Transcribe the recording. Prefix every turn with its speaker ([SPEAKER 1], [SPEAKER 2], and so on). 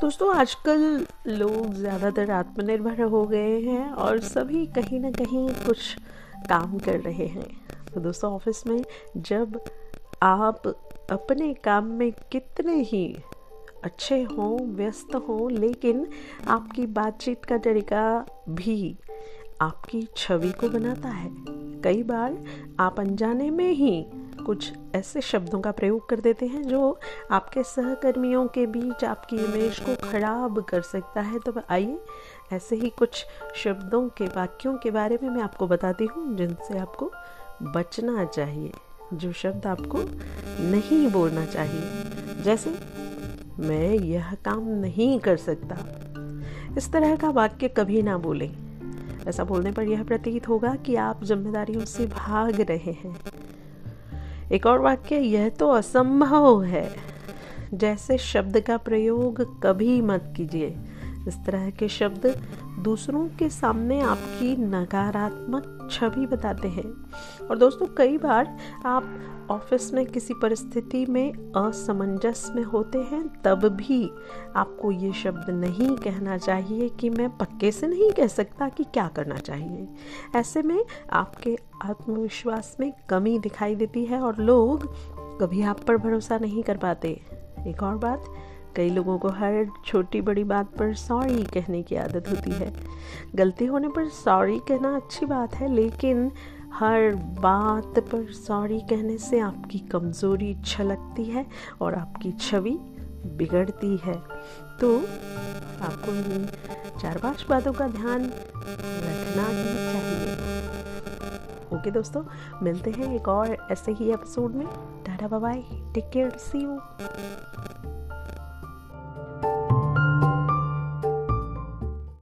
[SPEAKER 1] दोस्तों, आजकल लोग ज़्यादातर आत्मनिर्भर हो गए हैं और सभी कहीं ना कहीं कुछ काम कर रहे हैं। तो दोस्तों, ऑफ़िस में जब आप अपने काम में कितने ही अच्छे हों, व्यस्त हों, लेकिन आपकी बातचीत का तरीका भी आपकी छवि को बनाता है, कई बार आप अनजाने में ही कुछ ऐसे शब्दों का प्रयोग कर देते हैं जो आपके सहकर्मियों के बीच आपकी इमेज को खराब कर सकता है। तो आइए, ऐसे ही कुछ शब्दों के, वाक्यों के बारे में मैं आपको बताती हूँ जिनसे आपको बचना चाहिए, जो शब्द आपको नहीं बोलना चाहिए। जैसे, मैं यह काम नहीं कर सकता। इस तरह का वाक्य कभी ना बोलें। ऐसा बोलने पर यह प्रतीत होगा कि आप जिम्मेदारियों से भाग रहे हैं। एक और वाक्य, यह तो असंभव है। जैसे शब्द का प्रयोग कभी मत कीजिए। इस तरह के शब्द दूसरों के सामने आपकी नकारात्मक छवि बताते हैं। और दोस्तों, कई बार आप ऑफ़िस में किसी परिस्थिति में असमंजस में होते हैं, तब भी आपको ये शब्द नहीं कहना चाहिए कि मैं पक्के से नहीं कह सकता कि क्या करना चाहिए। ऐसे में आपके आत्मविश्वास में कमी दिखाई देती है और लोग कभी आप पर भरोसा नहीं कर पाते। एक और बात कई लोगों को हर छोटी बड़ी बात पर सॉरी कहने की आदत होती है। गलती होने पर सॉरी कहना अच्छी बात है, लेकिन हर बात पर सॉरी कहने से आपकी कमज़ोरी छलकती है और आपकी छवि बिगड़ती है। तो आपको इन चार पाँच बातों का ध्यान रखना ही चाहिए। ओके दोस्तों, मिलते हैं एक और ऐसे ही एपिसोड में। Tata bye take care see you